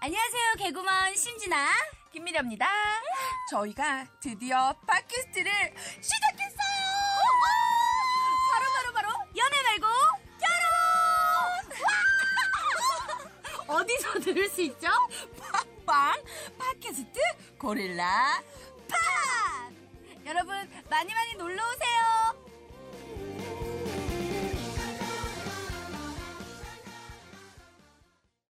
안녕하세요, 개구먼 신진아. 김미려입니다. 저희가 드디어 팟캐스트를 시작했어요! 바로, 바로, 바로, 연애 말고, 결혼! 어디서 들을 수 있죠? 팟빵 팟캐스트 고릴라 팟! 여러분, 많이 많이 놀러오세요!